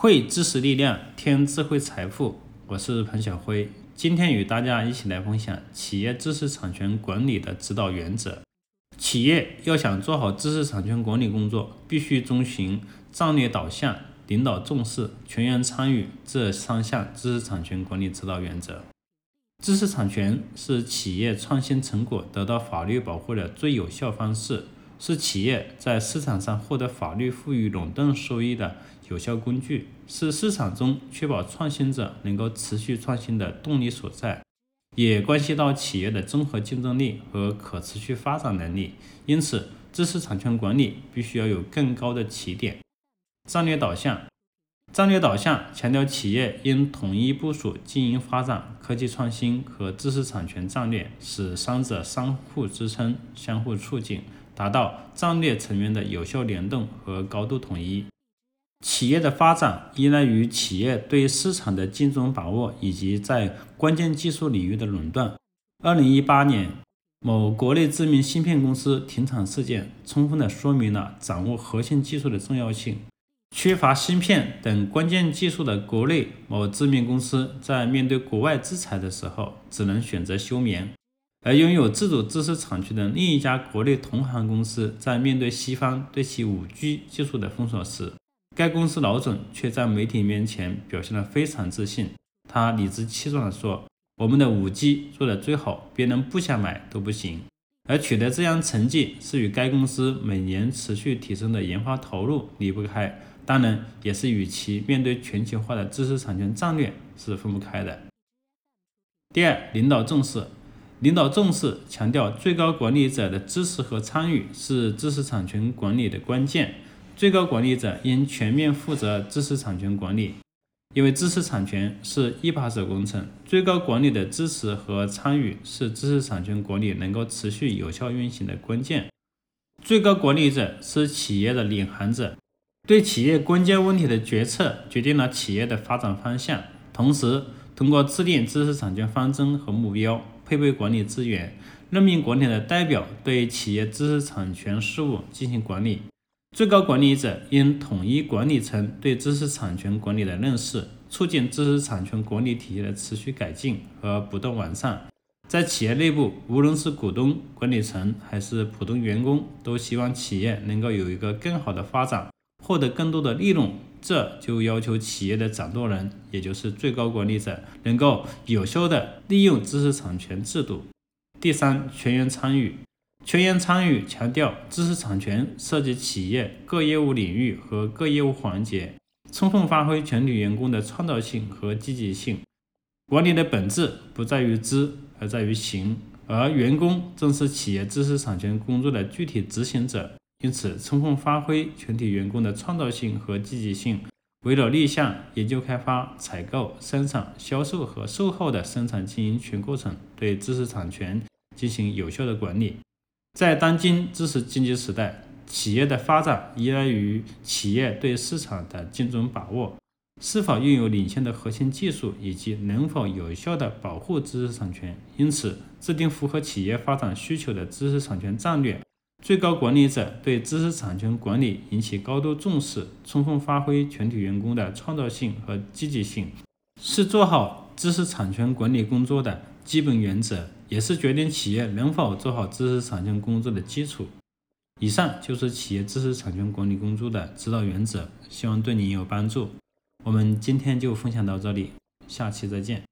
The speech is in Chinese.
汇知识力量，添智慧财富。我是彭晓辉，今天与大家一起来分享企业知识产权管理的指导原则。企业要想做好知识产权管理工作，必须遵循战略导向、领导重视、全员参与这三项知识产权管理指导原则。知识产权是企业创新成果得到法律保护的最有效方式。是企业在市场上获得法律赋予垄断收益的有效工具，是市场中确保创新者能够持续创新的动力所在，也关系到企业的综合竞争力和可持续发展能力。因此，知识产权管理必须要有更高的起点。战略导向，战略导向强调企业应统一部署经营发展、科技创新和知识产权战略，使三者相互支撑、相互促进。达到战略成员的有效联动和高度统一。企业的发展依赖于企业对市场的精准把握以及在关键技术领域的垄断。二零一八年，某国内知名芯片公司停产事件，充分的说明了掌握核心技术的重要性。缺乏芯片等关键技术的国内某知名公司，在面对国外制裁的时候，只能选择休眠。而拥有自主知识产权的另一家国内同行公司，在面对西方对其 5G 技术的封锁时，该公司老总却在媒体面前表现得非常自信。他理直气壮地说：“我们的 5G 做得最好，别人不想买都不行。”而取得这样成绩，是与该公司每年持续提升的研发投入离不开，当然也是与其面对全球化的知识产权战略是分不开的。第二，领导重视。领导重视，强调最高管理者的支持和参与是知识产权管理的关键。最高管理者应全面负责知识产权管理，因为知识产权是一把手工程。最高管理的支持和参与是知识产权管理能够持续有效运行的关键。最高管理者是企业的领航者，对企业关键问题的决策决定了企业的发展方向。同时，通过制定知识产权方针和目标。配备管理资源，任命管理的代表对企业知识产权事务进行管理。最高管理者应统一管理层对知识产权管理的认识，促进知识产权管理体系的持续改进和不断完善。在企业内部，无论是股东、管理层还是普通员工，都希望企业能够有一个更好的发展，获得更多的利润。这就要求企业的掌舵人，也就是最高管理者，能够有效的利用知识产权制度。第三，全员参与。全员参与强调，知识产权涉及企业各业务领域和各业务环节，充分发挥全体员工的创造性和积极性。管理的本质不在于知，而在于行，而员工正是企业知识产权工作的具体执行者。因此，充分发挥全体员工的创造性和积极性，围绕立项、研究开发、采购、生产、销售和售后的生产经营全过程，对知识产权进行有效的管理。在当今知识经济时代，企业的发展依赖于企业对市场的精准把握，是否拥有领先的核心技术，以及能否有效地保护知识产权。因此，制定符合企业发展需求的知识产权战略。最高管理者对知识产权管理引起高度重视，充分发挥全体员工的创造性和积极性，是做好知识产权管理工作的基本原则，也是决定企业能否做好知识产权工作的基础。以上就是企业知识产权管理工作的指导原则，希望对你有帮助。我们今天就分享到这里，下期再见。